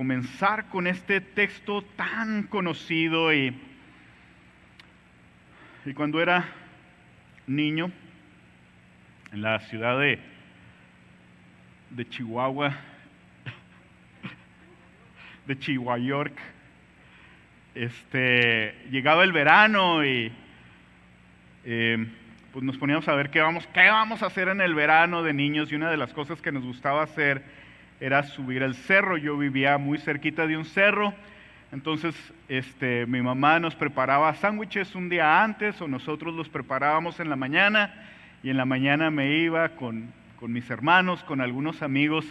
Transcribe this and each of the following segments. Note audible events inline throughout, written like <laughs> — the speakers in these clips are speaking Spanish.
comenzar con este texto tan conocido y, y cuando era niño en la ciudad de, de Chihuahua, <laughs> de Chihuahua, este, llegaba el verano y eh, pues nos poníamos a ver qué vamos, qué vamos a hacer en el verano de niños y una de las cosas que nos gustaba hacer era subir el cerro. Yo vivía muy cerquita de un cerro, entonces este, mi mamá nos preparaba sándwiches un día antes o nosotros los preparábamos en la mañana. Y en la mañana me iba con, con mis hermanos, con algunos amigos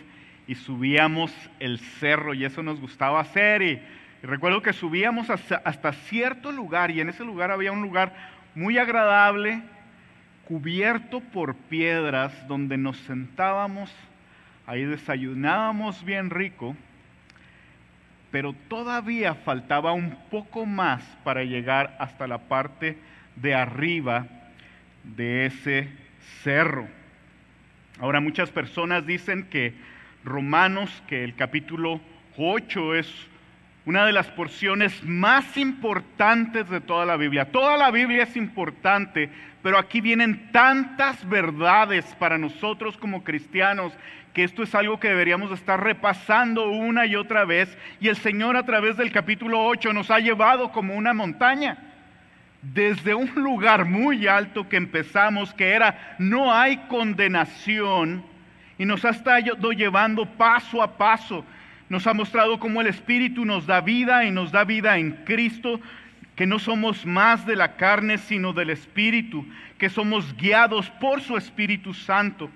y subíamos el cerro y eso nos gustaba hacer. Y, y recuerdo que subíamos hasta, hasta cierto lugar y en ese lugar había un lugar muy agradable, cubierto por piedras, donde nos sentábamos, ahí desayunábamos bien rico, pero todavía faltaba un poco más para llegar hasta la parte de arriba de ese cerro. Ahora muchas personas dicen que Romanos, que el capítulo 8 es una de las porciones más importantes de toda la Biblia. Toda la Biblia es importante, pero aquí vienen tantas verdades para nosotros como cristianos que esto es algo que deberíamos estar repasando una y otra vez. Y el Señor a través del capítulo 8 nos ha llevado como una montaña. Desde un lugar muy alto que empezamos, que era no hay condenación, y nos ha estado llevando paso a paso nos ha mostrado cómo el Espíritu nos da vida y nos da vida en Cristo, que no somos más de la carne, sino del Espíritu, que somos guiados por su Espíritu Santo,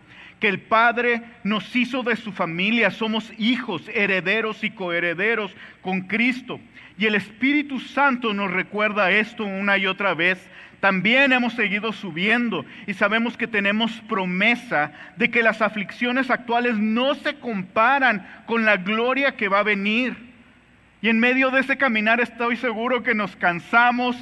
que el Padre nos hizo de su familia, somos hijos, herederos y coherederos con Cristo. Y el Espíritu Santo nos recuerda esto una y otra vez también hemos seguido subiendo y sabemos que tenemos promesa de que las aflicciones actuales no se comparan con la gloria que va a venir. Y en medio de ese caminar estoy seguro que nos cansamos,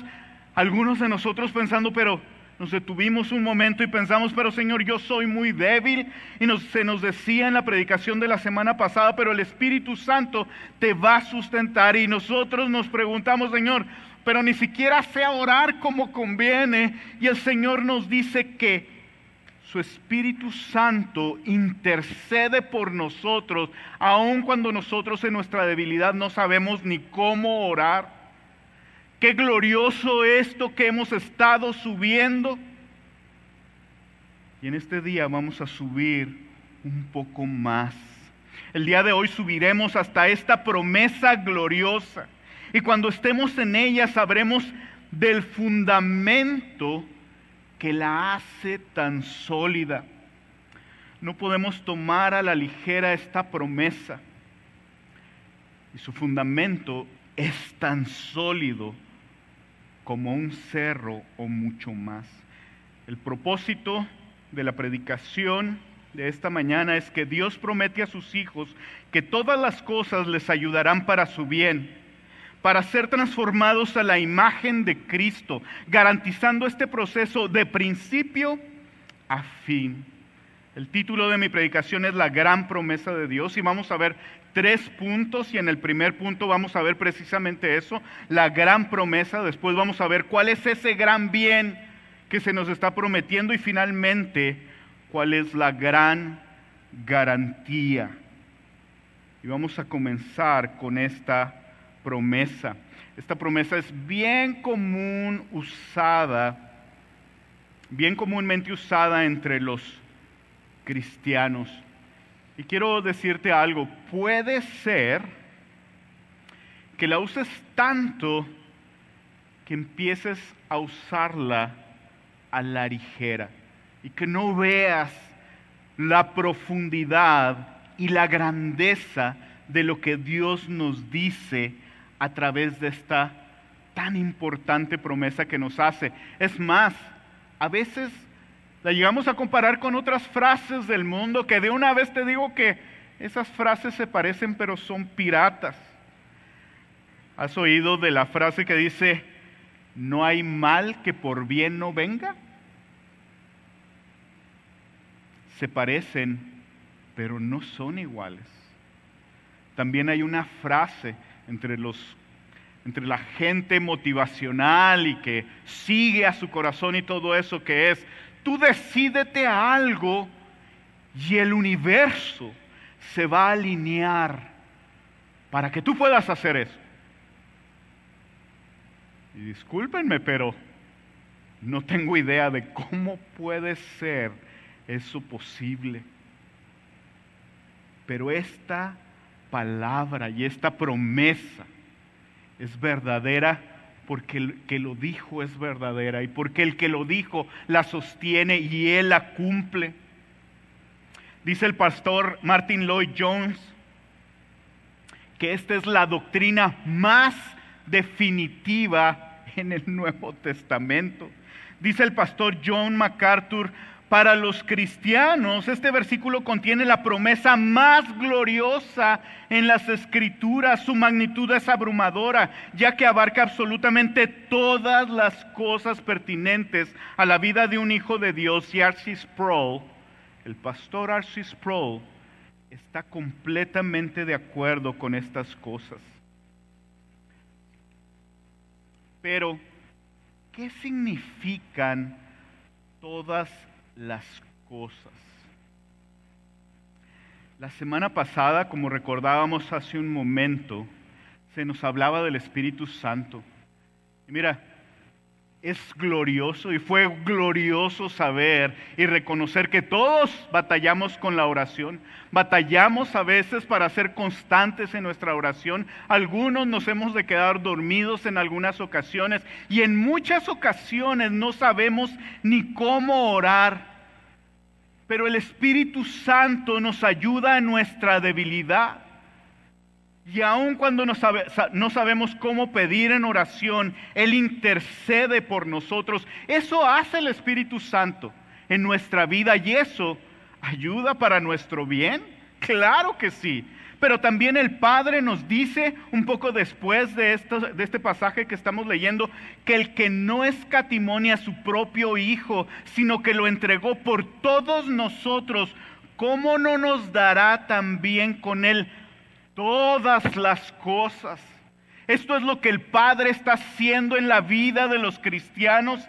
algunos de nosotros pensando, pero nos detuvimos un momento y pensamos, pero Señor, yo soy muy débil. Y se nos decía en la predicación de la semana pasada, pero el Espíritu Santo te va a sustentar. Y nosotros nos preguntamos, Señor, pero ni siquiera sé orar como conviene. Y el Señor nos dice que su Espíritu Santo intercede por nosotros, aun cuando nosotros en nuestra debilidad no sabemos ni cómo orar. Qué glorioso esto que hemos estado subiendo. Y en este día vamos a subir un poco más. El día de hoy subiremos hasta esta promesa gloriosa y cuando estemos en ella sabremos del fundamento que la hace tan sólida. No podemos tomar a la ligera esta promesa. Y su fundamento es tan sólido como un cerro o mucho más. El propósito de la predicación de esta mañana es que Dios promete a sus hijos que todas las cosas les ayudarán para su bien para ser transformados a la imagen de Cristo, garantizando este proceso de principio a fin. El título de mi predicación es La gran promesa de Dios y vamos a ver tres puntos y en el primer punto vamos a ver precisamente eso, la gran promesa, después vamos a ver cuál es ese gran bien que se nos está prometiendo y finalmente cuál es la gran garantía. Y vamos a comenzar con esta promesa. Esta promesa es bien común usada, bien comúnmente usada entre los cristianos. Y quiero decirte algo, puede ser que la uses tanto que empieces a usarla a la ligera y que no veas la profundidad y la grandeza de lo que Dios nos dice a través de esta tan importante promesa que nos hace. Es más, a veces la llegamos a comparar con otras frases del mundo que de una vez te digo que esas frases se parecen pero son piratas. ¿Has oído de la frase que dice, no hay mal que por bien no venga? Se parecen, pero no son iguales. también hay una frase entre los entre la gente motivacional y que sigue a su corazón y todo eso que es, tú decídete a algo y el universo se va a alinear para que tú puedas hacer eso. Y discúlpenme, pero no tengo idea de cómo puede ser eso posible. Pero esta palabra y esta promesa es verdadera porque el que lo dijo es verdadera y porque el que lo dijo la sostiene y él la cumple. Dice el pastor Martin Lloyd Jones que esta es la doctrina más definitiva en el Nuevo Testamento. Dice el pastor John MacArthur, para los cristianos, este versículo contiene la promesa más gloriosa en las escrituras. Su magnitud es abrumadora, ya que abarca absolutamente todas las cosas pertinentes a la vida de un hijo de Dios. Y Arcis Sproul, el pastor Arcis Sproul, está completamente de acuerdo con estas cosas. Pero, ¿qué significan todas las cosas. La semana pasada, como recordábamos hace un momento, se nos hablaba del Espíritu Santo. Y mira, es glorioso y fue glorioso saber y reconocer que todos batallamos con la oración. Batallamos a veces para ser constantes en nuestra oración. Algunos nos hemos de quedar dormidos en algunas ocasiones y en muchas ocasiones no sabemos ni cómo orar. Pero el Espíritu Santo nos ayuda en nuestra debilidad. Y aun cuando no, no, sabemos cómo pedir en oración, Él intercede por nosotros. Eso hace el Espíritu Santo en nuestra vida y eso ayuda para nuestro bien. Claro que sí. Pero también el Padre nos dice un poco después de, esto, de este pasaje que estamos leyendo, que el que no escatimonia a su propio Hijo, sino que lo entregó por todos nosotros, ¿cómo no nos dará también con Él todas las cosas. Esto es lo que el Padre está haciendo en la vida de los cristianos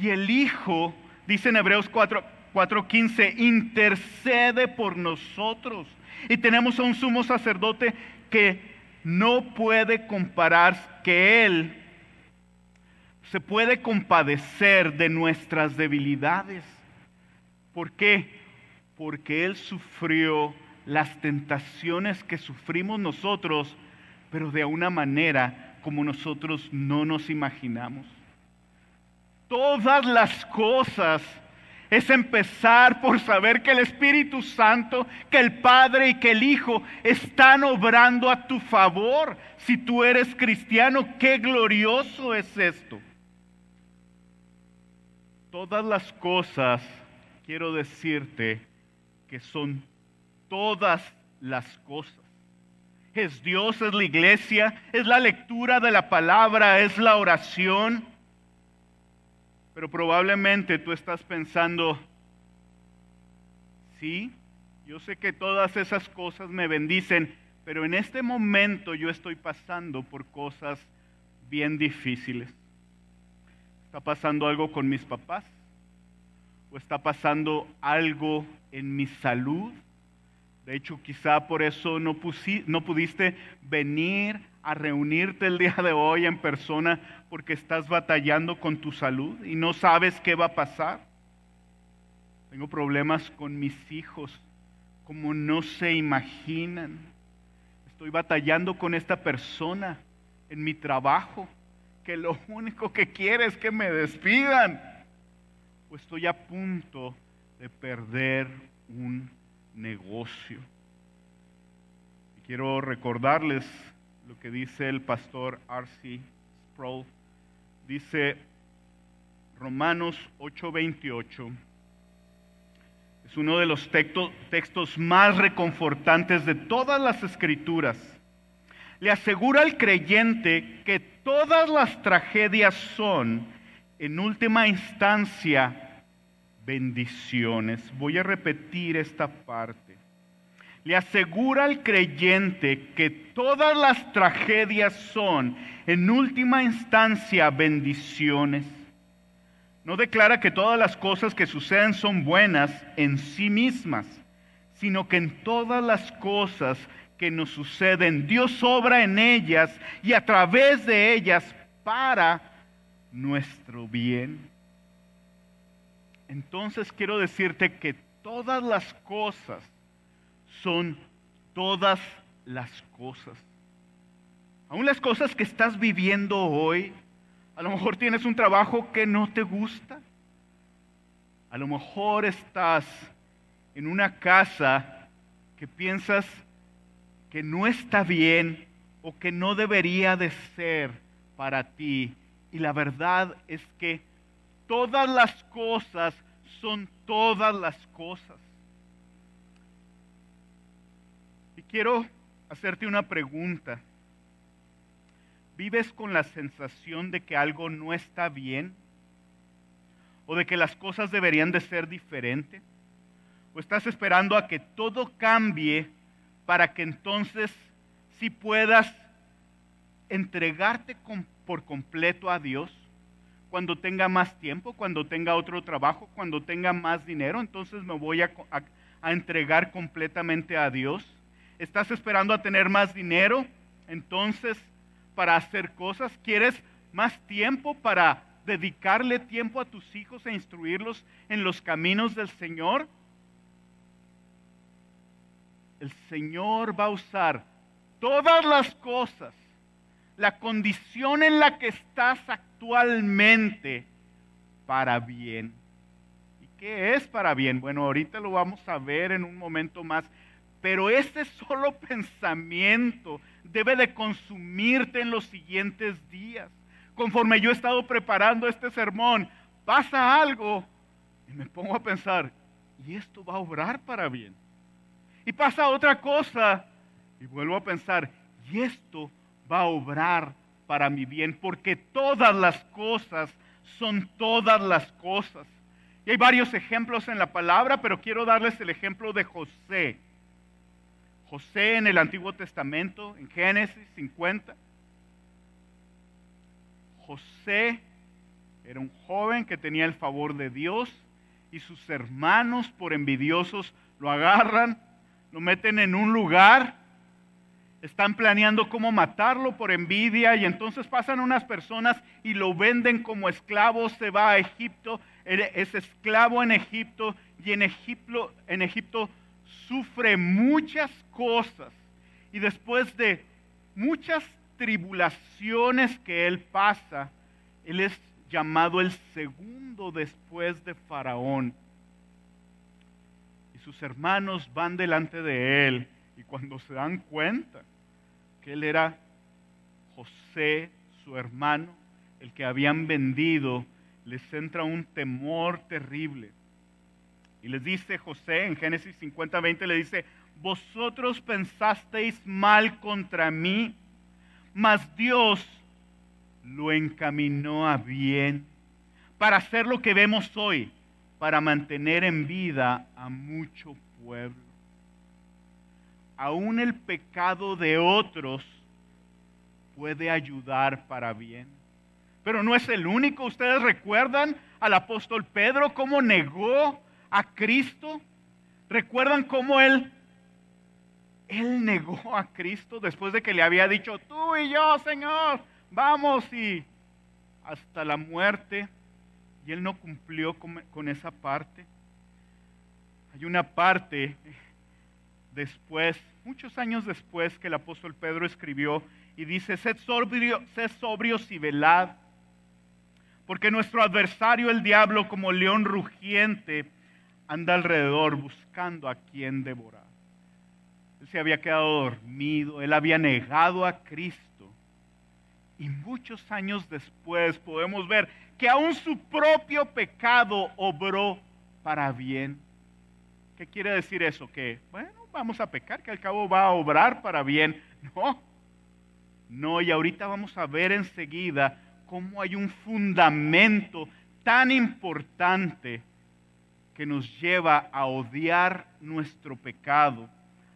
y el Hijo, dice en Hebreos 4:15, intercede por nosotros. Y tenemos a un sumo sacerdote que no puede comparar, que Él se puede compadecer de nuestras debilidades. ¿Por qué? Porque Él sufrió las tentaciones que sufrimos nosotros, pero de una manera como nosotros no nos imaginamos. Todas las cosas es empezar por saber que el Espíritu Santo, que el Padre y que el Hijo están obrando a tu favor. Si tú eres cristiano, qué glorioso es esto. Todas las cosas, quiero decirte, que son todas las cosas. Es Dios, es la iglesia, es la lectura de la palabra, es la oración. Pero probablemente tú estás pensando, sí, yo sé que todas esas cosas me bendicen, pero en este momento yo estoy pasando por cosas bien difíciles. Está pasando algo con mis papás, o está pasando algo en mi salud, de hecho, quizá por eso no, no pudiste venir a reunirte el día de hoy en persona porque estás batallando con tu salud y no sabes qué va a pasar. Tengo problemas con mis hijos como no se imaginan. Estoy batallando con esta persona en mi trabajo que lo <laughs> único que quiere es que me despidan. O estoy a punto de perder un negocio. Quiero recordarles lo que dice el pastor R.C. Sproul. Dice Romanos 8:28. Es uno de los textos, textos más reconfortantes de todas las escrituras. Le asegura al creyente que todas las tragedias son, en última instancia, bendiciones. Voy a repetir esta parte. Le asegura al creyente que todas las tragedias son, en última instancia, bendiciones. No declara que todas las cosas que suceden son buenas en sí mismas, sino que en todas las cosas que nos suceden, Dios obra en ellas y a través de ellas para nuestro bien. Entonces quiero decirte que todas las cosas son todas las cosas. Aún las cosas que estás viviendo hoy, a lo mejor tienes un trabajo que no te gusta. A lo mejor estás en una casa que piensas que no está bien o que no debería de ser para ti. Y la verdad es que todas las cosas son todas las cosas. Y quiero hacerte una pregunta. ¿Vives con la sensación de que algo no está bien? ¿O de que las cosas deberían de ser diferentes? ¿O estás esperando a que todo cambie para que entonces si puedas entregarte por completo a Dios? Cuando tenga más tiempo, cuando tenga otro trabajo, cuando tenga más dinero, entonces me voy a entregar completamente a Dios. ¿Estás esperando a tener más dinero? Entonces, para hacer cosas, ¿quieres más tiempo para dedicarle tiempo a tus hijos e instruirlos en los caminos del Señor? El Señor va a usar todas las cosas, la condición en la que estás actualmente para bien. ¿Y qué es para bien? Bueno, ahorita lo vamos a ver en un momento más. Pero ese solo <laughs> pensamiento debe de consumirte en los siguientes días. Conforme yo he estado preparando este sermón, pasa algo y me pongo a pensar, y esto va a obrar para bien. Y pasa otra cosa y vuelvo a pensar, y esto va a obrar para mi bien, porque todas las cosas son todas las cosas. Y hay varios ejemplos en la palabra, pero quiero darles el ejemplo de José. José en el Antiguo Testamento, en Génesis 50. José era un joven que tenía el favor de Dios y sus hermanos por envidiosos lo agarran, lo meten en un lugar, están planeando cómo matarlo por envidia y entonces pasan unas personas y lo venden como esclavo, se va a Egipto, es esclavo en Egipto y en Egipto, en Egipto sufre muchas cosas y después de muchas tribulaciones que él pasa, él es llamado el segundo después de Faraón. Y sus hermanos van delante de él y cuando se dan cuenta que él era José, su hermano, el que habían vendido, les entra un temor terrible. Y les dice José en Génesis 50, 20, le dice, vosotros pensasteis mal contra mí, mas Dios lo encaminó a bien para hacer lo que vemos hoy, para mantener en vida a mucho pueblo. Aún el pecado de otros puede ayudar para bien. Pero no es el único. Ustedes recuerdan al apóstol Pedro cómo negó a Cristo. ¿Recuerdan cómo él, él negó a Cristo después de que le había dicho, tú y yo, Señor, vamos y hasta la muerte? Y él no cumplió con, con esa parte. Hay una parte después, muchos años después, que el apóstol Pedro escribió y dice, sed, sobrio, sed sobrios y velad, porque nuestro adversario el diablo como león rugiente, anda alrededor buscando a quien devorar. Él se había quedado dormido, él había negado a Cristo. Y muchos años después podemos ver que aún su propio pecado obró para bien. ¿Qué quiere decir eso? Que, bueno, vamos a pecar, que al cabo va a obrar para bien. No, no, y ahorita vamos a ver enseguida cómo hay un fundamento tan importante que nos lleva a odiar nuestro pecado,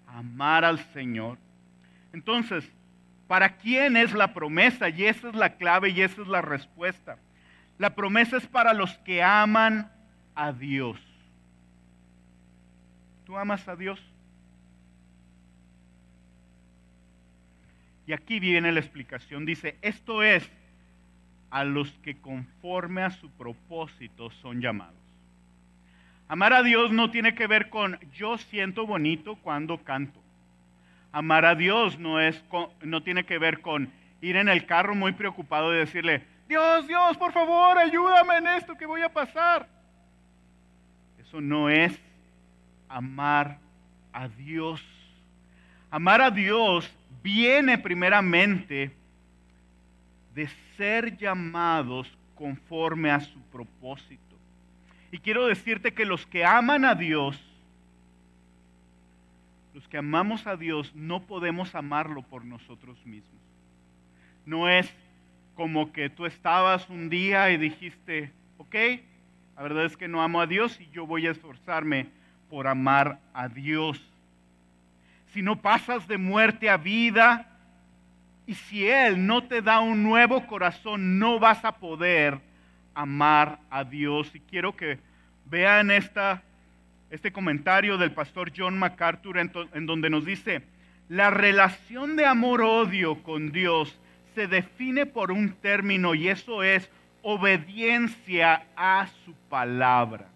amar al Señor. Entonces, ¿para quién es la promesa? Y esa es la clave y esa es la respuesta. La promesa es para los que aman a Dios. ¿Tú amas a Dios? Y aquí viene la explicación. Dice, esto es a los que conforme a su propósito son llamados. Amar a Dios no tiene que ver con yo siento bonito cuando canto. Amar a Dios no, es, no tiene que ver con ir en el carro muy preocupado y decirle, Dios, Dios, por favor, ayúdame en esto que voy a pasar. Eso no es amar a Dios. Amar a Dios viene primeramente de ser llamados conforme a su propósito. Y quiero decirte que los que aman a Dios, los que amamos a Dios, no podemos amarlo por nosotros mismos. No es como que tú estabas un día y dijiste, ok, la verdad es que no amo a Dios y yo voy a esforzarme por amar a Dios. Si no pasas de muerte a vida y si Él no te da un nuevo corazón, no vas a poder amar a Dios. Y quiero que vean esta, este comentario del pastor John MacArthur en, en donde nos dice, la relación de amor-odio con Dios se define por un término y eso es obediencia a su palabra.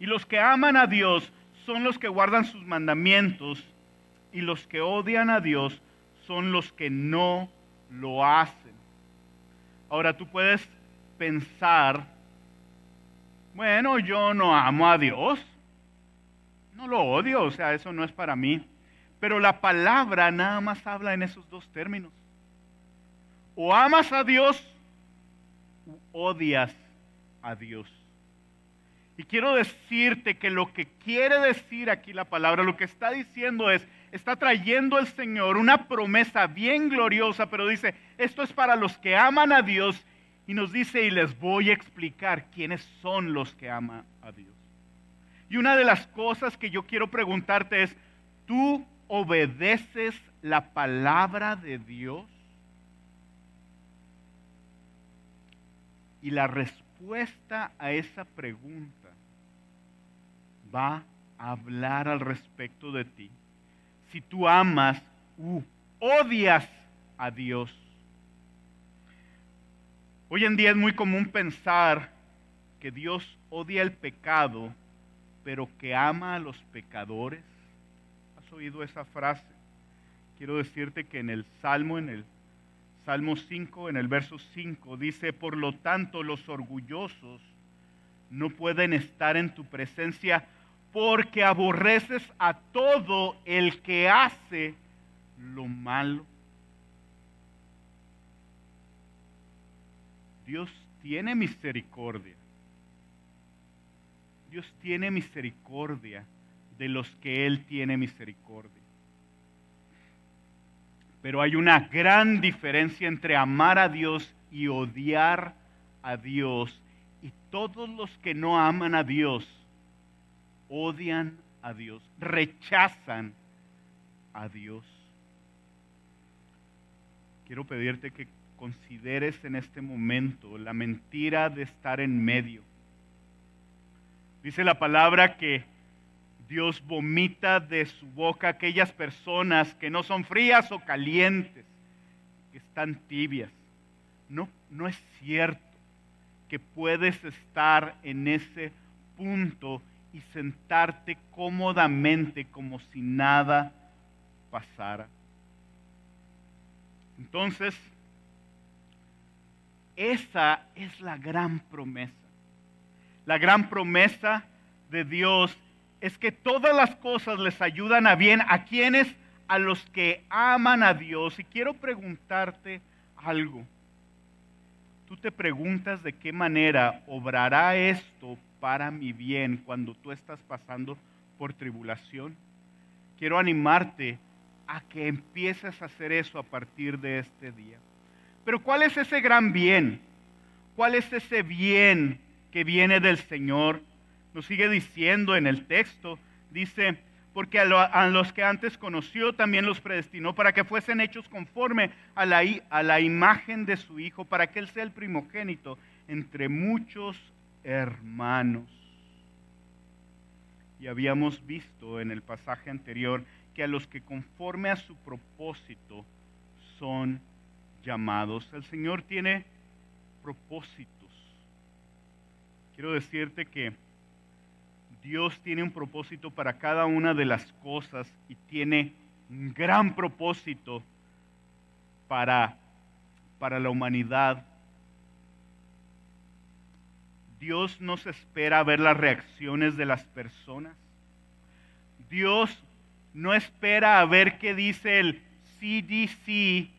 Y los que aman a Dios son los que guardan sus mandamientos y los que odian a Dios son los que no lo hacen. Ahora tú puedes pensar, bueno, yo no amo a Dios, no lo odio, o sea, eso no es para mí. Pero la palabra nada más habla en esos dos términos. O amas a Dios o odias a Dios. Y quiero decirte que lo que quiere decir aquí la palabra, lo que está diciendo es, está trayendo el Señor una promesa bien gloriosa, pero dice, esto es para los que aman a Dios y nos dice, y les voy a explicar quiénes son los que aman a Dios. Y una de las cosas que yo quiero preguntarte es, ¿tú obedeces la palabra de Dios? Y la respuesta a esa pregunta va a hablar al respecto de ti. Si tú amas odias a Dios. Hoy en día es muy común pensar que Dios odia el pecado, pero que ama a los pecadores. ¿Has oído esa frase? Quiero decirte que en el Salmo, en el Salmo 5, en el verso 5, dice, por lo tanto los orgullosos no pueden estar en tu presencia porque aborreces a todo el que hace lo malo. Dios tiene misericordia. Dios tiene misericordia de los que Él tiene misericordia. Pero hay una gran diferencia entre amar a Dios y odiar a Dios. Y todos los que no aman a Dios odian a Dios, rechazan a Dios. Quiero pedirte que consideres en este momento la mentira de estar en medio. Dice la palabra que Dios vomita de su boca aquellas personas que no son frías o calientes, que están tibias. No, no es cierto que puedes estar en ese punto y sentarte cómodamente como si nada pasara. Entonces, esa es la gran promesa. La gran promesa de Dios es que todas las cosas les ayudan a bien a quienes, a los que aman a Dios. Y quiero preguntarte algo. Tú te preguntas de qué manera obrará esto para mi bien cuando tú estás pasando por tribulación. Quiero animarte a que empieces a hacer eso a partir de este día. Pero ¿cuál es ese gran bien? ¿Cuál es ese bien que viene del Señor? nos sigue diciendo en el texto, dice, porque a, los que antes conoció también los predestinó para que fuesen hechos conforme a la, a la imagen de su Hijo, para que Él sea el primogénito entre muchos hermanos. Y habíamos visto en el pasaje anterior que a los que conforme a su propósito son llamados. El Señor tiene propósitos. Quiero decirte que Dios tiene un propósito para cada una de las cosas y tiene un gran propósito para, para la humanidad. Dios no se espera ver las reacciones de las personas. Dios no espera a ver qué dice el CDC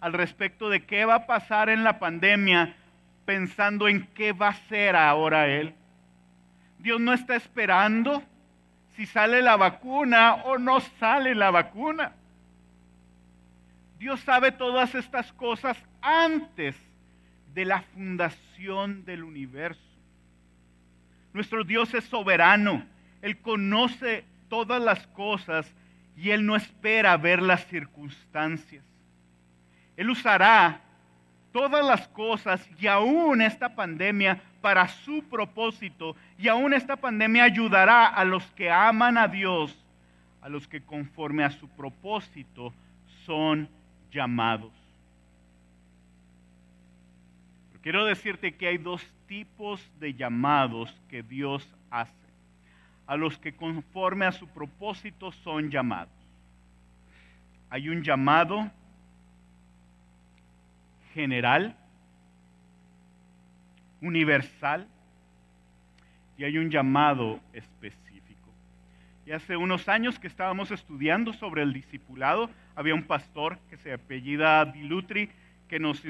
al respecto de qué va a pasar en la pandemia, pensando en qué va a hacer ahora Él. Dios no está esperando si sale la vacuna o no sale la vacuna. Dios sabe todas estas cosas antes de la fundación del universo. Nuestro Dios es soberano. Él conoce todas las cosas y Él no espera ver las circunstancias. Él usará todas las cosas y aún esta pandemia para su propósito y aún esta pandemia ayudará a los que aman a Dios, a los que conforme a su propósito son llamados. Quiero decirte que hay dos tipos de llamados que Dios hace. A los que conforme a su propósito son llamados. Hay un llamado general, universal, y hay un llamado específico. Y hace unos años que estábamos estudiando sobre el discipulado, había un pastor que se apellida Dilutri que nos,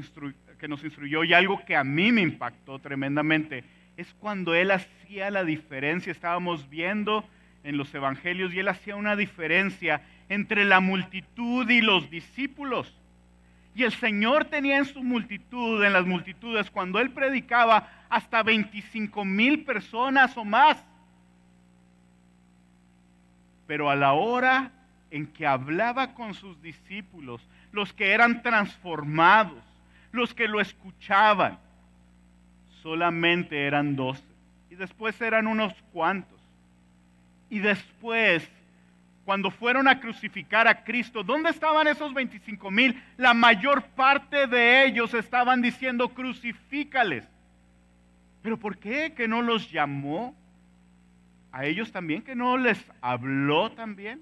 que nos instruyó y algo que a mí me impactó tremendamente es cuando él hacía la diferencia, estábamos viendo en los evangelios y él hacía una diferencia entre la multitud y los discípulos. Y el Señor tenía en su multitud, en las multitudes, cuando Él predicaba, hasta 25 mil personas o más. Pero a la hora en que hablaba con sus discípulos, los que eran transformados, los que lo escuchaban, solamente eran doce. Y después eran unos cuantos. Y después cuando fueron a crucificar a Cristo, ¿dónde estaban esos 25 mil? La mayor parte de ellos estaban diciendo crucifícales. ¿Pero por qué? ¿Que no los llamó? ¿A ellos también? ¿Que no les habló también?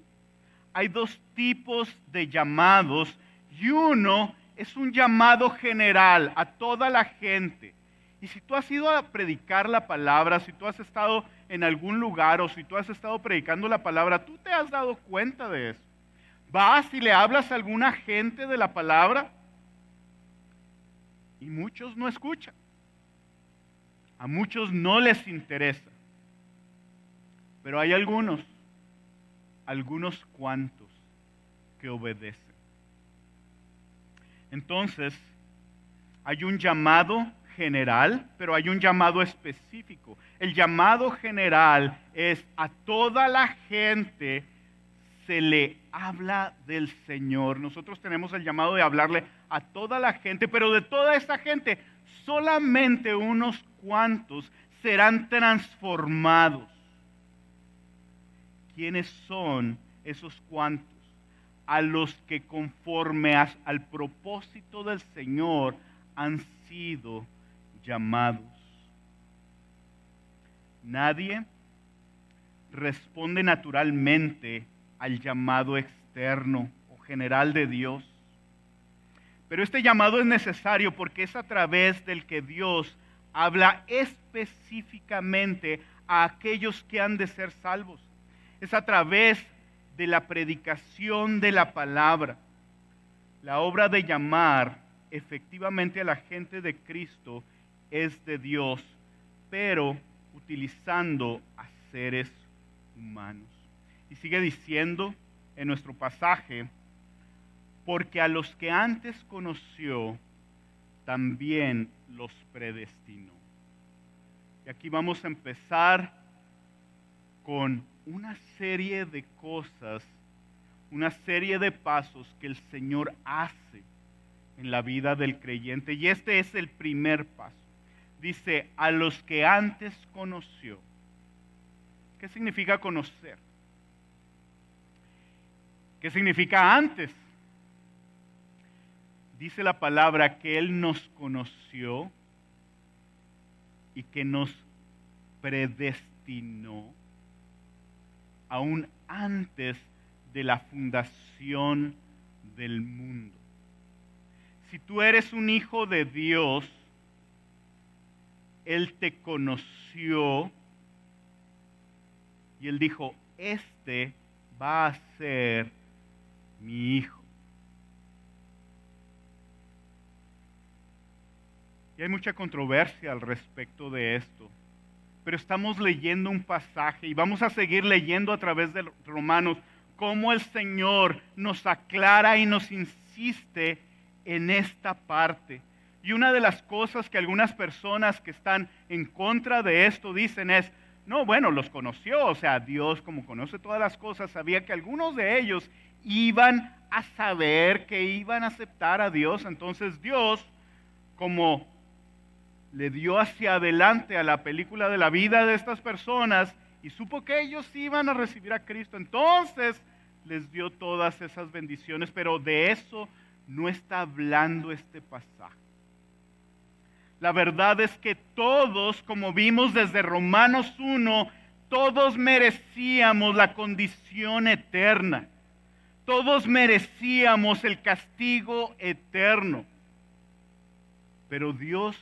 Hay dos tipos de llamados y uno es un llamado general a toda la gente. Y si tú has ido a predicar la palabra, si tú has estado en algún lugar o si tú has estado predicando la palabra, tú te has dado cuenta de eso. Vas y le hablas a alguna gente de la palabra y muchos no escuchan. A muchos no les interesa. Pero hay algunos, algunos cuantos que obedecen. Entonces, hay un llamado general, pero hay un llamado específico. El llamado general es a toda la gente se le habla del Señor. Nosotros tenemos el llamado de hablarle a toda la gente, pero de toda esta gente, solamente unos cuantos serán transformados. ¿Quiénes son esos cuantos? A los que conforme al propósito del Señor han sido llamados. Nadie responde naturalmente al llamado externo o general de Dios. Pero este llamado es necesario porque es a través del que Dios habla específicamente a aquellos que han de ser salvos. Es a través de la predicación de la palabra. La obra de llamar efectivamente a la gente de Cristo es de Dios, pero utilizando a seres humanos. Y sigue diciendo en nuestro pasaje, porque a los que antes conoció, también los predestinó. Y aquí vamos a empezar con una serie de cosas, una serie de pasos que el Señor hace en la vida del creyente. Y este es el primer paso. Dice, a los que antes conoció. ¿Qué significa conocer? ¿Qué significa antes? Dice la palabra que Él nos conoció y que nos predestinó aún antes de la fundación del mundo. Si tú eres un hijo de Dios, Él te conoció y Él dijo, este va a ser mi hijo. Y hay mucha controversia al respecto de esto pero estamos leyendo un pasaje y vamos a seguir leyendo a través de Romanos cómo el Señor nos aclara y nos insiste en esta parte. Y una de las cosas que algunas personas que están en contra de esto dicen es, no, bueno, los conoció, o sea, Dios como conoce todas las cosas, sabía que algunos de ellos iban a saber que iban a aceptar a Dios, entonces Dios, como le dio hacia adelante a la película de la vida de estas personas y supo que ellos iban a recibir a Cristo. Entonces les dio todas esas bendiciones, pero de eso no está hablando este pasaje. La verdad es que todos, como vimos desde Romanos 1, todos merecíamos la condición eterna. Todos merecíamos el castigo eterno. Pero Dios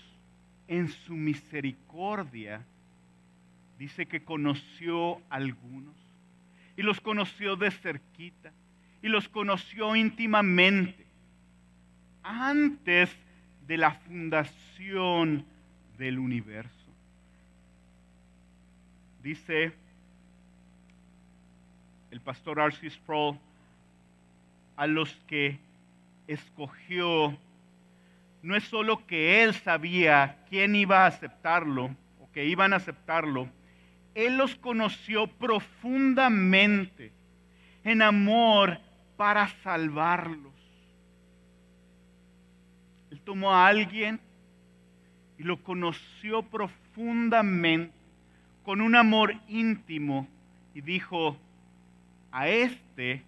en su misericordia, dice que conoció a algunos y los conoció de cerquita y los conoció íntimamente antes de la fundación del universo. Dice el pastor Arcy Sproul, a los que escogió no es solo que él sabía quién iba a aceptarlo o que iban a aceptarlo, él los conoció profundamente en amor para salvarlos. Él tomó a alguien y lo conoció profundamente con un amor íntimo y dijo, a este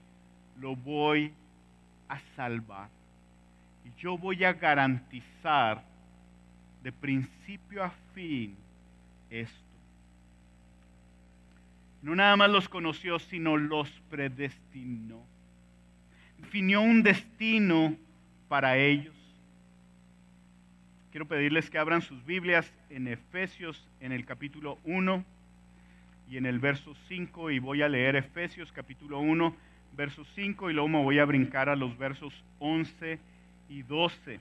lo voy a salvar. Yo voy a garantizar de principio a fin esto. No nada más los conoció, sino los predestinó. Definió un destino para ellos. Quiero pedirles que abran sus Biblias en Efesios en el capítulo 1 y en el verso 5 y voy a leer Efesios capítulo 1, verso 5 y luego me voy a brincar a los versos 11 y 12.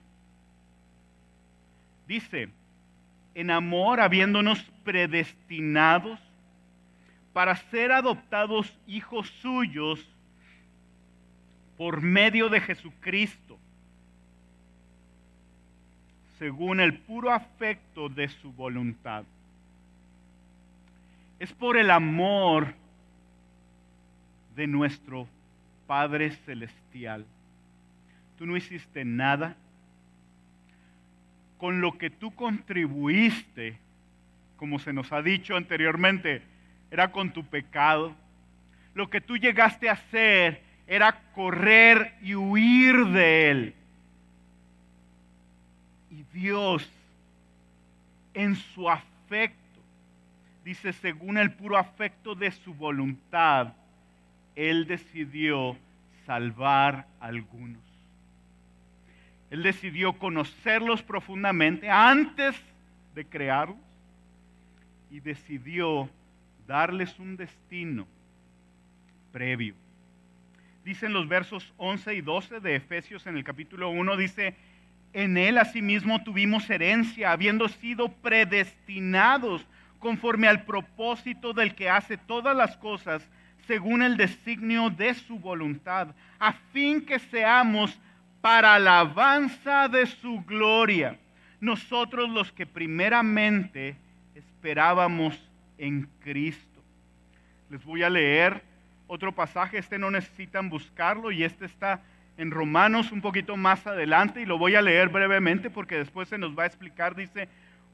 Dice, en amor habiéndonos predestinados para ser adoptados hijos suyos por medio de Jesucristo, según el puro afecto de su voluntad. Es por el amor de nuestro Padre Celestial tú no hiciste nada. Con lo que tú contribuiste, como se nos ha dicho anteriormente, era con tu pecado. Lo que tú llegaste a hacer era correr y huir de él. Y Dios, en su afecto, dice, según el puro afecto de su voluntad, Él decidió salvar a algunos. Él decidió conocerlos profundamente antes de crearlos y decidió darles un destino previo. Dicen los versos 11 y 12 de Efesios en el capítulo 1, dice, en él asimismo tuvimos herencia, habiendo sido predestinados conforme al propósito del que hace todas las cosas según el designio de su voluntad, a fin que seamos para alabanza de su gloria. Nosotros los que primeramente esperábamos en Cristo. Les voy a leer otro pasaje, este no necesitan buscarlo y este está en Romanos un poquito más adelante y lo voy a leer brevemente porque después se nos va a explicar. Dice,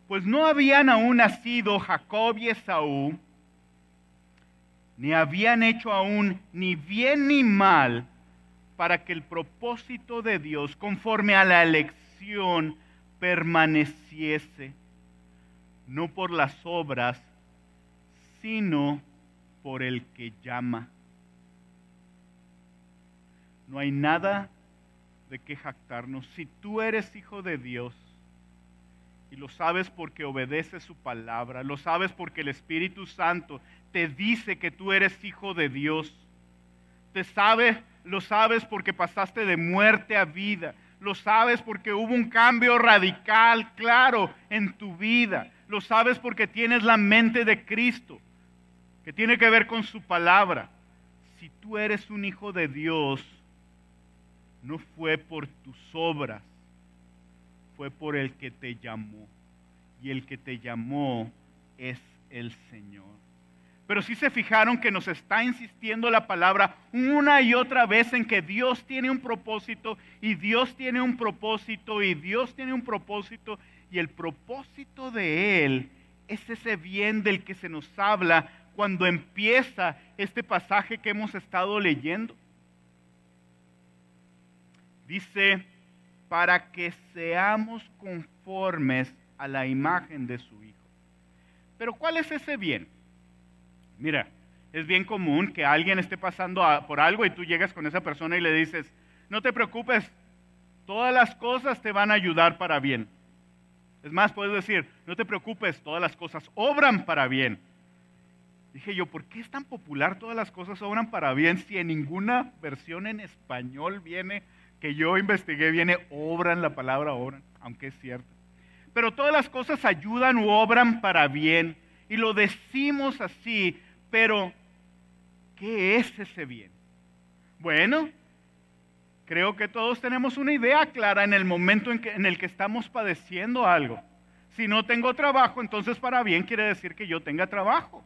pues no habían aún nacido Jacob y Esaú, ni habían hecho aún ni bien ni mal para que el propósito de Dios, conforme a la elección, permaneciese, no por las obras, sino por el que llama. No hay nada de qué jactarnos. Si tú eres hijo de Dios, y lo sabes porque obedeces su palabra, lo sabes porque el Espíritu Santo te dice que tú eres hijo de Dios, te sabe, lo sabes porque pasaste de muerte a vida, lo sabes porque hubo un cambio radical, claro, en tu vida, lo sabes porque tienes la mente de Cristo, que tiene que ver con su palabra. Si tú eres un hijo de Dios, no fue por tus obras, fue por el que te llamó. Y el que te llamó es el Señor. Pero si se fijaron que nos está insistiendo la palabra una y otra vez en que Dios tiene un propósito y Dios tiene un propósito y Dios tiene un propósito y el propósito de Él es ese bien del que se nos habla cuando empieza este pasaje que hemos estado leyendo. Dice, para que seamos conformes a la imagen de su Hijo. Pero ¿cuál es ese bien? Mira, es bien común que alguien esté pasando por algo y tú llegas con esa persona y le dices, no te preocupes, todas las cosas te van a ayudar para bien. Es más, puedes decir, no te preocupes, todas las cosas obran para bien. Dije yo, ¿por qué es tan popular todas las cosas obran para bien si en ninguna versión en español viene que yo investigué viene obran, la palabra obran, aunque es cierto. Pero todas las cosas ayudan u obran para bien. Y lo decimos así, pero ¿qué es ese bien? Bueno, creo que todos tenemos una idea clara en el momento en, que, el que estamos padeciendo algo. Si no tengo trabajo, entonces para bien quiere decir que yo tenga trabajo.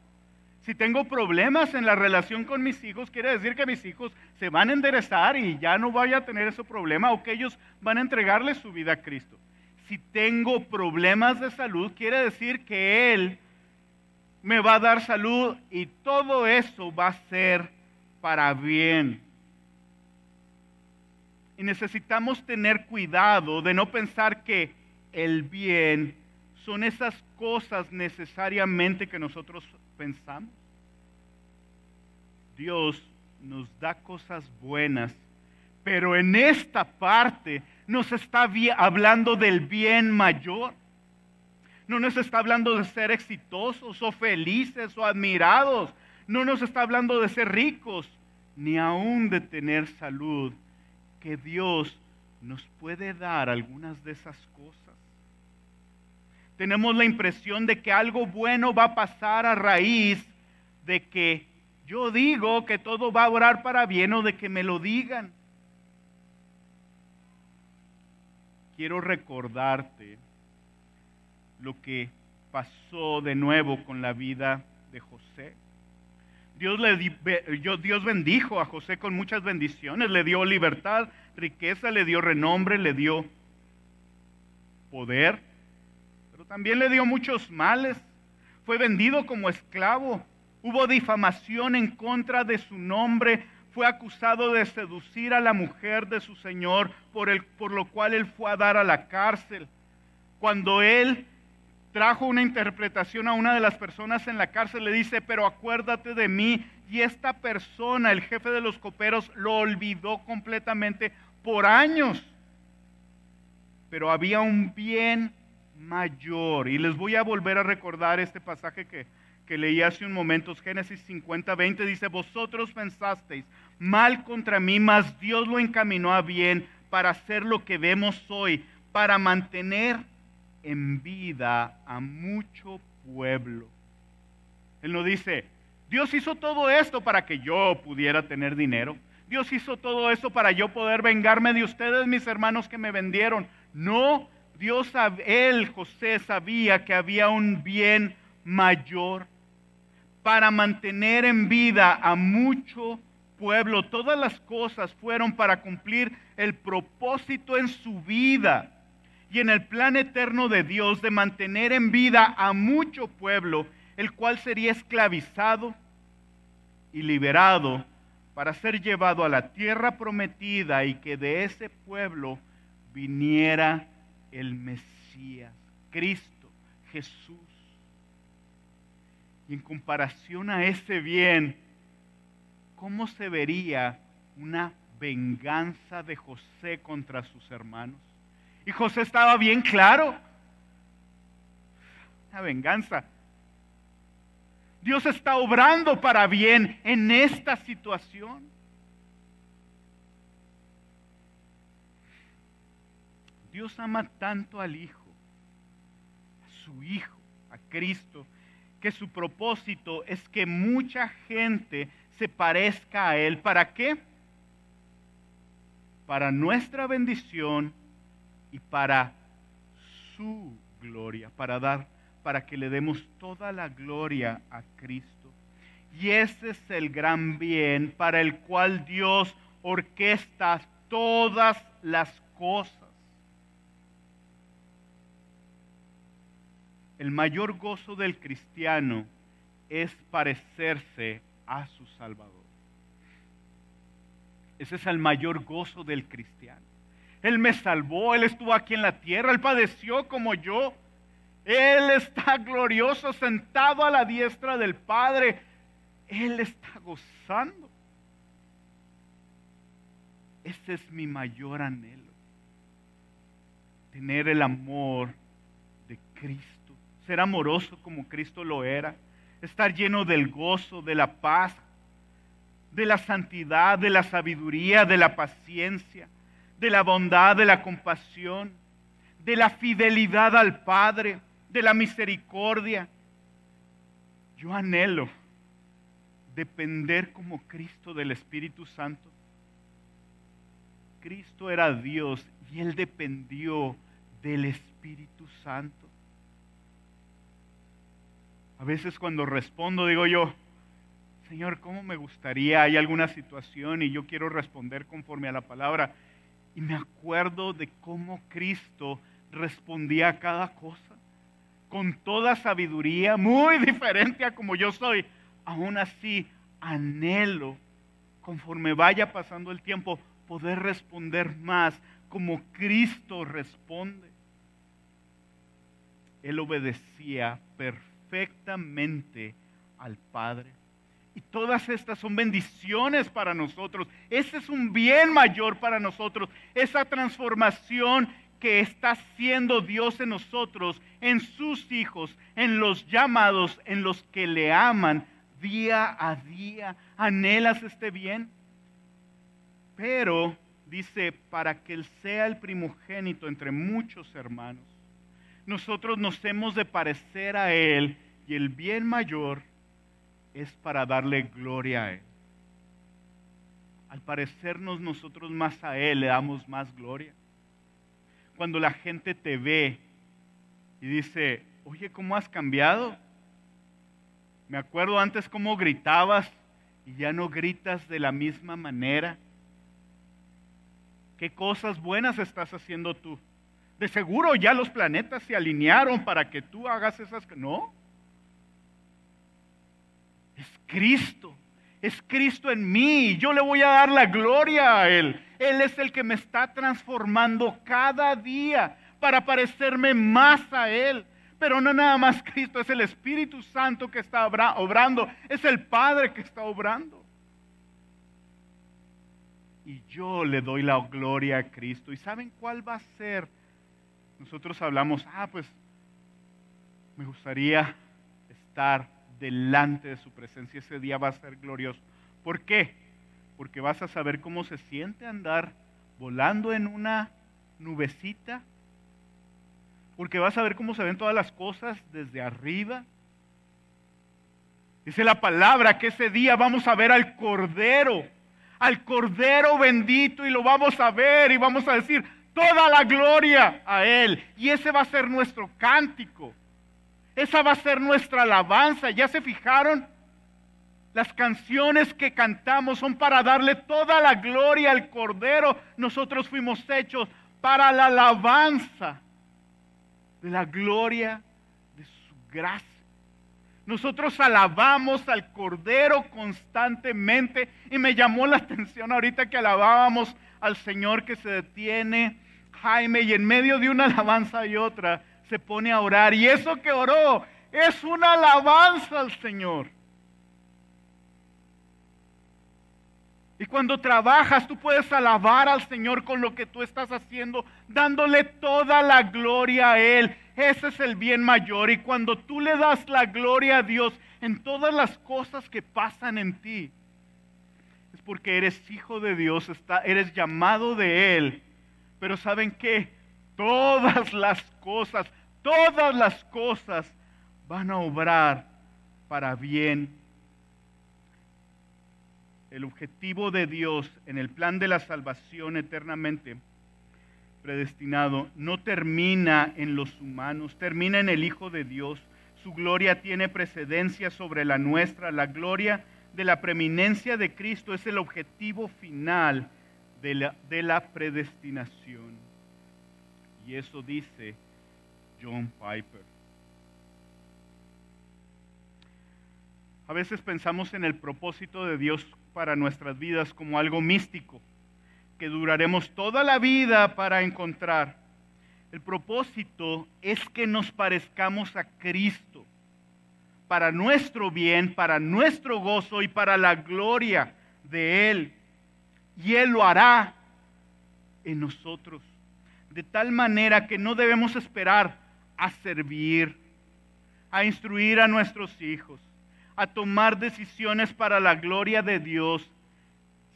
Si tengo problemas en la relación con mis hijos, quiere decir que mis hijos se van a enderezar y ya no vaya a tener ese problema o que ellos van a entregarle su vida a Cristo. Si tengo problemas de salud, quiere decir que Él me va a dar salud y todo eso va a ser para bien. Y necesitamos tener cuidado de no pensar que el bien son esas cosas necesariamente que nosotros pensamos. Dios nos da cosas buenas, pero en esta parte nos está hablando del bien mayor. No nos está hablando de ser exitosos o felices o admirados. No nos está hablando de ser ricos, ni aún de tener salud, que Dios nos puede dar algunas de esas cosas tenemos la impresión de que algo bueno va a pasar a raíz de que yo digo que todo va a orar para bien o de que me lo digan. Quiero recordarte lo que pasó de nuevo con la vida de José. Dios, le, Dios bendijo a José con muchas bendiciones, le dio libertad, riqueza, le dio renombre, le dio poder también le dio muchos males. Fue vendido como esclavo. Hubo difamación en contra de su nombre. Fue acusado de seducir a la mujer de su señor, por, el, por lo cual él fue a dar a la cárcel. Cuando él trajo una interpretación a una de las personas en la cárcel, le dice, pero acuérdate de mí. Y esta persona, el jefe de los coperos, lo olvidó completamente por años. Pero había un bien mayor. Y les voy a volver a recordar este pasaje que, que leí hace un momento, Génesis 50, 20, dice, vosotros pensasteis mal contra mí, mas Dios lo encaminó a bien para hacer lo que vemos hoy, para mantener en vida a mucho pueblo. Él no dice, Dios hizo todo esto para que yo pudiera tener dinero. Dios hizo todo esto para yo poder vengarme de ustedes, mis hermanos que me vendieron. No, Dios, él, José, sabía que había un bien mayor. para mantener en vida a mucho pueblo. Todas las cosas fueron para cumplir el propósito en su vida y en el plan eterno de Dios de mantener en vida a mucho pueblo, el cual sería esclavizado y liberado para ser llevado a la tierra prometida y que de ese pueblo viniera el Mesías, Cristo, Jesús. Y en comparación a ese bien, ¿cómo se vería una venganza de José contra sus hermanos? Y José estaba bien claro. Una venganza. Dios está obrando para bien en esta situación. Dios ama tanto al Hijo, a su Hijo, a Cristo, que su propósito es que mucha gente se parezca a Él. ¿Para qué? Para nuestra bendición y para su gloria, para dar, para que le demos toda la gloria a Cristo. Y ese es el gran bien para el cual Dios orquesta todas las cosas. El mayor gozo del cristiano es parecerse a su Salvador. Ese es el mayor gozo del cristiano. Él me salvó, Él estuvo aquí en la tierra, Él padeció como yo. Él está glorioso sentado a la diestra del Padre. Él está gozando. Ese es mi mayor anhelo. Tener el amor de Cristo. Ser amoroso como Cristo lo era. Estar lleno del gozo, de la paz, de la santidad, de la sabiduría, de la paciencia de la bondad, de la compasión, de la fidelidad al Padre, de la misericordia. Yo anhelo depender como Cristo del Espíritu Santo. Cristo era Dios y Él dependió del Espíritu Santo. A veces cuando respondo digo yo, Señor, ¿cómo me gustaría? Hay alguna situación y yo quiero responder conforme a la palabra. Y me acuerdo de cómo Cristo respondía a cada cosa, con toda sabiduría, muy diferente a como yo soy. Aún así, anhelo, conforme vaya pasando el tiempo, poder responder más como Cristo responde. Él obedecía perfectamente al Padre. Y todas estas son bendiciones para nosotros. Ese es un bien mayor para nosotros. Esa transformación que está haciendo Dios en nosotros, en sus hijos, en los llamados, en los que le aman día a día. ¿Anhelas este bien? Pero dice, para que Él sea el primogénito entre muchos hermanos, nosotros nos hemos de parecer a Él y el bien mayor es para darle gloria a Él. Al parecernos nosotros más a Él, le damos más gloria. Cuando la gente te ve y dice, oye, ¿cómo has cambiado? Me acuerdo antes cómo gritabas y ya no gritas de la misma manera. ¿Qué cosas buenas estás haciendo tú? De seguro ya los planetas se alinearon para que tú hagas esas... No, es Cristo. Es Cristo en mí. Yo le voy a dar la gloria a Él. Él es el que me está transformando cada día para parecerme más a Él. Pero no nada más Cristo, es el Espíritu Santo que está obrando. Es el Padre que está obrando. Y yo le doy la gloria a Cristo. ¿Y saben cuál va a ser? Nosotros hablamos, ah, pues me gustaría estar delante de su presencia. Ese día va a ser glorioso. ¿Por qué? Porque vas a saber cómo se siente andar volando en una nubecita. Porque vas a ver cómo se ven todas las cosas desde arriba. Dice la palabra que ese día vamos a ver al Cordero, al Cordero bendito y lo vamos a ver y vamos a decir toda la gloria a Él. Y ese va a ser nuestro cántico. Esa va a ser nuestra alabanza. ¿Ya se fijaron? Las canciones que cantamos son para darle toda la gloria al Cordero. Nosotros fuimos hechos para la alabanza de la gloria de su gracia. Nosotros alabamos al Cordero constantemente y me llamó la <laughs> atención ahorita que alabábamos al Señor que se detiene Jaime y en medio de una alabanza y otra se pone a orar y eso que oró es una alabanza al Señor. Y cuando trabajas, tú puedes alabar al Señor con lo que tú estás haciendo, dándole toda la gloria a Él. Ese es el bien mayor. Y cuando tú le das la gloria a Dios en todas las cosas que pasan en ti, es porque eres hijo de Dios, está, eres llamado de Él. Pero ¿saben qué? Todas las cosas, todas las cosas van a obrar para bien el objetivo de Dios en el plan de la salvación eternamente predestinado no termina en los humanos, termina en el Hijo de Dios. Su gloria tiene precedencia sobre la nuestra. La gloria de la preeminencia de Cristo es el objetivo final de la, de la predestinación. Y eso dice John Piper. A veces pensamos en el propósito de Dios para nuestras vidas como algo místico, que duraremos toda la vida para encontrar. El propósito es que nos parezcamos a Cristo, para nuestro bien, para nuestro gozo y para la gloria de Él. Y Él lo hará en nosotros, de tal manera que no debemos esperar a servir, a instruir a nuestros hijos, a tomar decisiones para la gloria de Dios,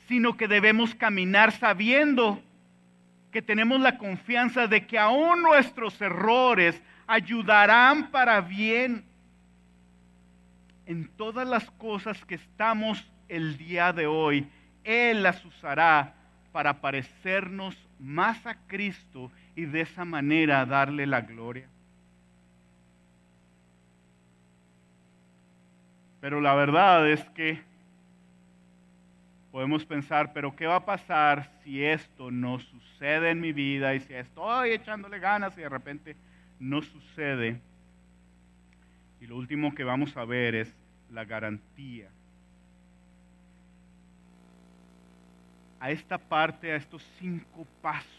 sino que debemos caminar sabiendo que tenemos la confianza de que aún nuestros errores ayudarán para bien en todas las cosas que estamos el día de hoy. Él las usará para parecernos más a Cristo y de esa manera darle la gloria. Pero la verdad es que podemos pensar, pero ¿qué va a pasar si esto no sucede en mi vida y si estoy echándole ganas y de repente no sucede? Y lo último que vamos a ver es la garantía. A esta parte, a estos cinco pasos,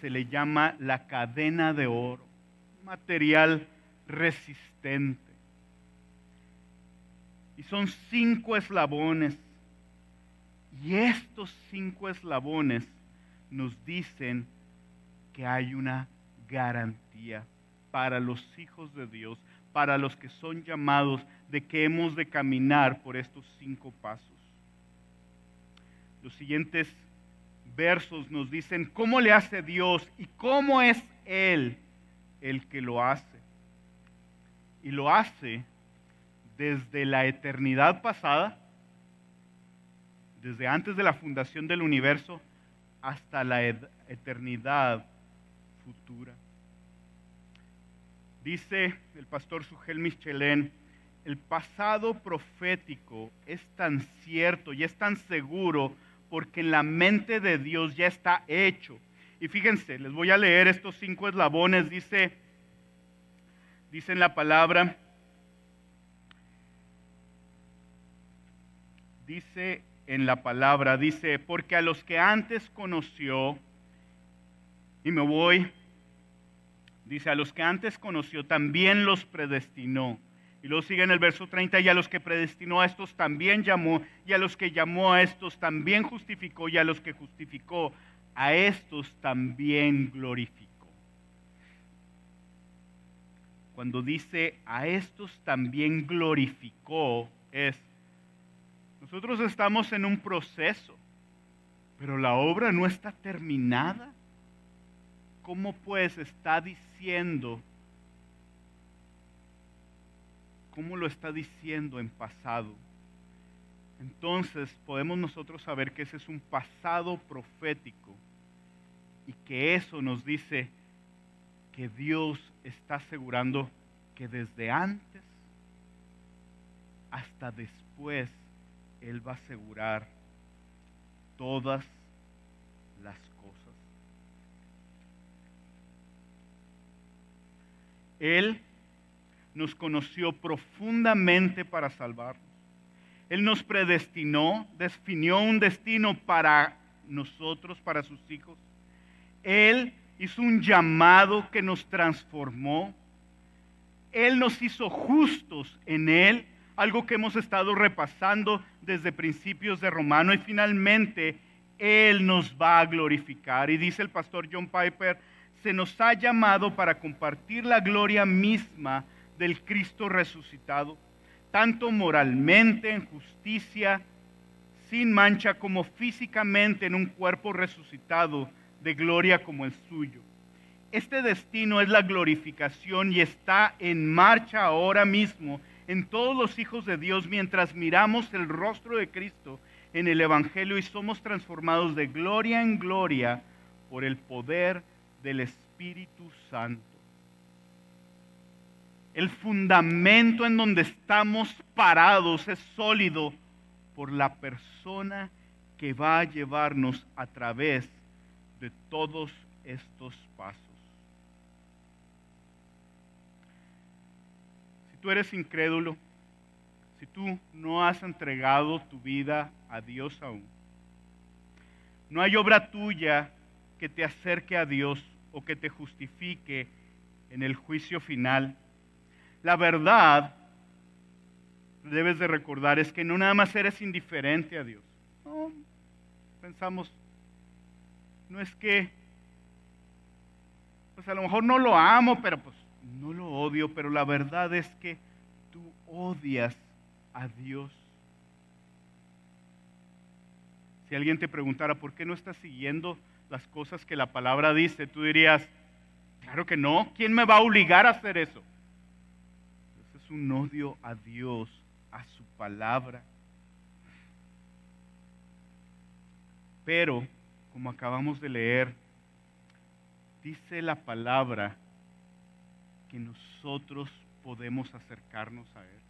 se le llama la cadena de oro, material resistente y son cinco eslabones. Y estos cinco eslabones nos dicen que hay una garantía para los hijos de Dios, para los que son llamados, de que hemos de caminar por estos cinco pasos. Los siguientes versos nos dicen cómo le hace Dios y cómo es Él el que lo hace. Y lo hace desde la eternidad pasada, desde antes de la fundación del universo, hasta la eternidad futura. Dice el pastor Sugel Michelén, el pasado profético es tan cierto y es tan seguro porque en la mente de Dios ya está hecho. Y fíjense, les voy a leer estos cinco eslabones, dice, dice en la palabra, dice en la palabra, dice, porque a los que antes conoció, y me voy, dice, a los que antes conoció también los predestinó. Y luego sigue en el verso 30, y a los que predestinó a estos también llamó, y a los que llamó a estos también justificó, y a los que justificó a estos también glorificó. Cuando dice a estos también glorificó, es nosotros estamos en un proceso, pero la obra no está terminada. ¿Cómo pues está diciendo? ¿Cómo lo está diciendo en pasado? Entonces podemos nosotros saber que ese es un pasado profético y que eso nos dice que Dios está asegurando que desde antes hasta después Él va a asegurar todas las cosas. Él nos conoció profundamente para salvarnos. Él nos predestinó, definió un destino para nosotros, para sus hijos. Él hizo un llamado que nos transformó. Él nos hizo justos en Él, algo que hemos estado repasando desde principios de Romano y finalmente Él nos va a glorificar. Y dice el pastor John Piper, se nos ha llamado para compartir la gloria misma del Cristo resucitado, tanto moralmente en justicia, sin mancha, como físicamente en un cuerpo resucitado de gloria como el suyo. Este destino es la glorificación y está en marcha ahora mismo en todos los hijos de Dios mientras miramos el rostro de Cristo en el Evangelio y somos transformados de gloria en gloria por el poder del Espíritu Santo. El fundamento en donde estamos parados es sólido por la persona que va a llevarnos a través de todos estos pasos. Si tú eres incrédulo, si tú no has entregado tu vida a Dios aún, no hay obra tuya que te acerque a Dios o que te justifique en el juicio final. La verdad, debes de recordar, es que no nada más eres indiferente a Dios. No, pensamos, no es que, pues a lo mejor no lo amo, pero pues no lo odio, pero la verdad es que tú odias a Dios. Si alguien te preguntara, ¿por qué no estás siguiendo las cosas que la palabra dice? Tú dirías, claro que no, ¿quién me va a obligar a hacer eso? Ese es un odio a Dios, a su palabra. Pero como acabamos de leer, dice la palabra que nosotros podemos acercarnos a Él.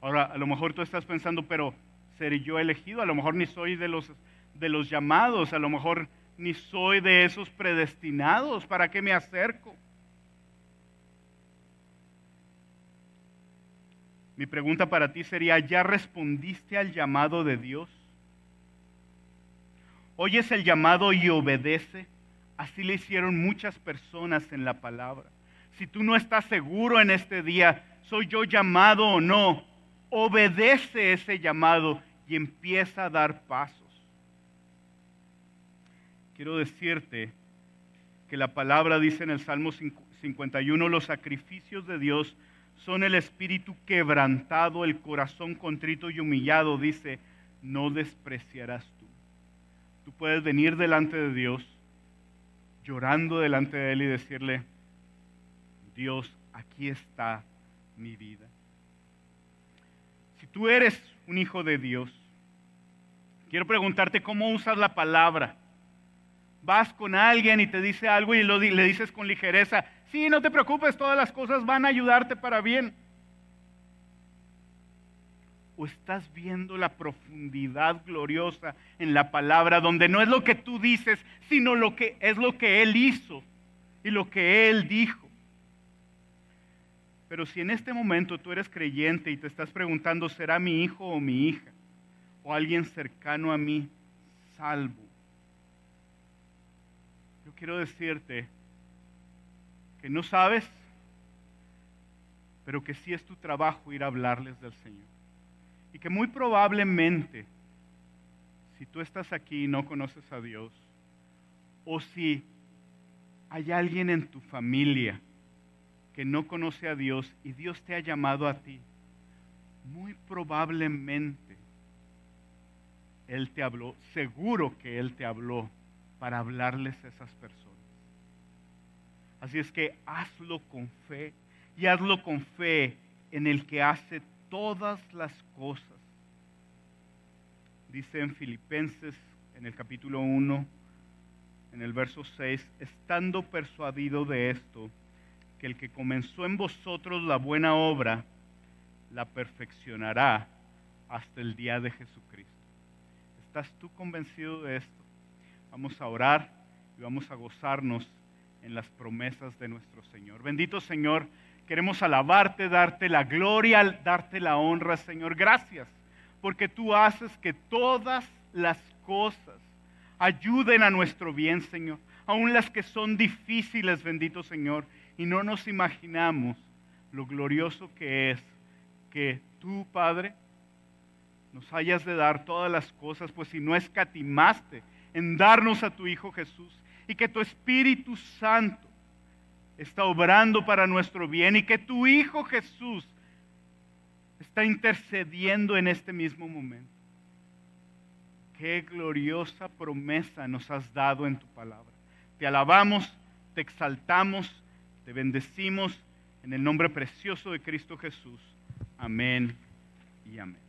Ahora, a lo mejor tú estás pensando, pero ¿seré yo elegido? A lo mejor ni soy de los, de los llamados, a lo mejor ni soy de esos predestinados. ¿Para qué me acerco? Mi pregunta para ti sería, ¿ya respondiste al llamado de Dios? oyes el llamado y obedece. Así le hicieron muchas personas en la palabra. Si tú no estás seguro en este día, ¿soy yo llamado o no? Obedece ese llamado y empieza a dar pasos. Quiero decirte que la palabra dice en el Salmo 51, los sacrificios de Dios son el espíritu quebrantado, el corazón contrito y humillado. Dice, no despreciarás Tú puedes venir delante de Dios, llorando delante de Él y decirle, Dios, aquí está mi vida. Si tú eres un hijo de Dios, quiero preguntarte cómo usas la palabra. Vas con alguien y te dice algo y le dices con ligereza, sí, no te preocupes, todas las cosas van a ayudarte para bien o estás viendo la profundidad gloriosa en la palabra, donde no es lo que tú dices, sino lo que es lo que Él hizo y lo que Él dijo. Pero si en este momento tú eres creyente y te estás preguntando, ¿será mi hijo o mi hija? O alguien cercano a mí salvo. Yo quiero decirte que no sabes, pero que sí es tu trabajo ir a hablarles del Señor. Y que muy probablemente, si tú estás aquí y no conoces a Dios, o si hay alguien en tu familia que no conoce a Dios y Dios te ha llamado a ti, muy probablemente Él te habló, seguro que Él te habló para hablarles a esas personas. Así es que hazlo con fe y hazlo con fe en el que hace todas las cosas. Dice en Filipenses, en el capítulo 1, en el verso 6, estando persuadido de esto, que el que comenzó en vosotros la buena obra, la perfeccionará hasta el día de Jesucristo. ¿Estás tú convencido de esto? Vamos a orar y vamos a gozarnos en las promesas de nuestro Señor. Bendito Señor, queremos alabarte, darte la gloria, darte la honra, Señor. Gracias, porque tú haces que todas las cosas ayuden a nuestro bien, Señor. Aun las que son difíciles, bendito Señor. Y no nos imaginamos lo glorioso que es que tú, Padre, nos hayas de dar todas las cosas, pues si no escatimaste en darnos a tu Hijo Jesús y que tu Espíritu Santo está obrando para nuestro bien y que tu Hijo Jesús está intercediendo en este mismo momento. Qué gloriosa promesa nos has dado en tu palabra. Te alabamos, te exaltamos, te bendecimos en el nombre precioso de Cristo Jesús. Amén y amén.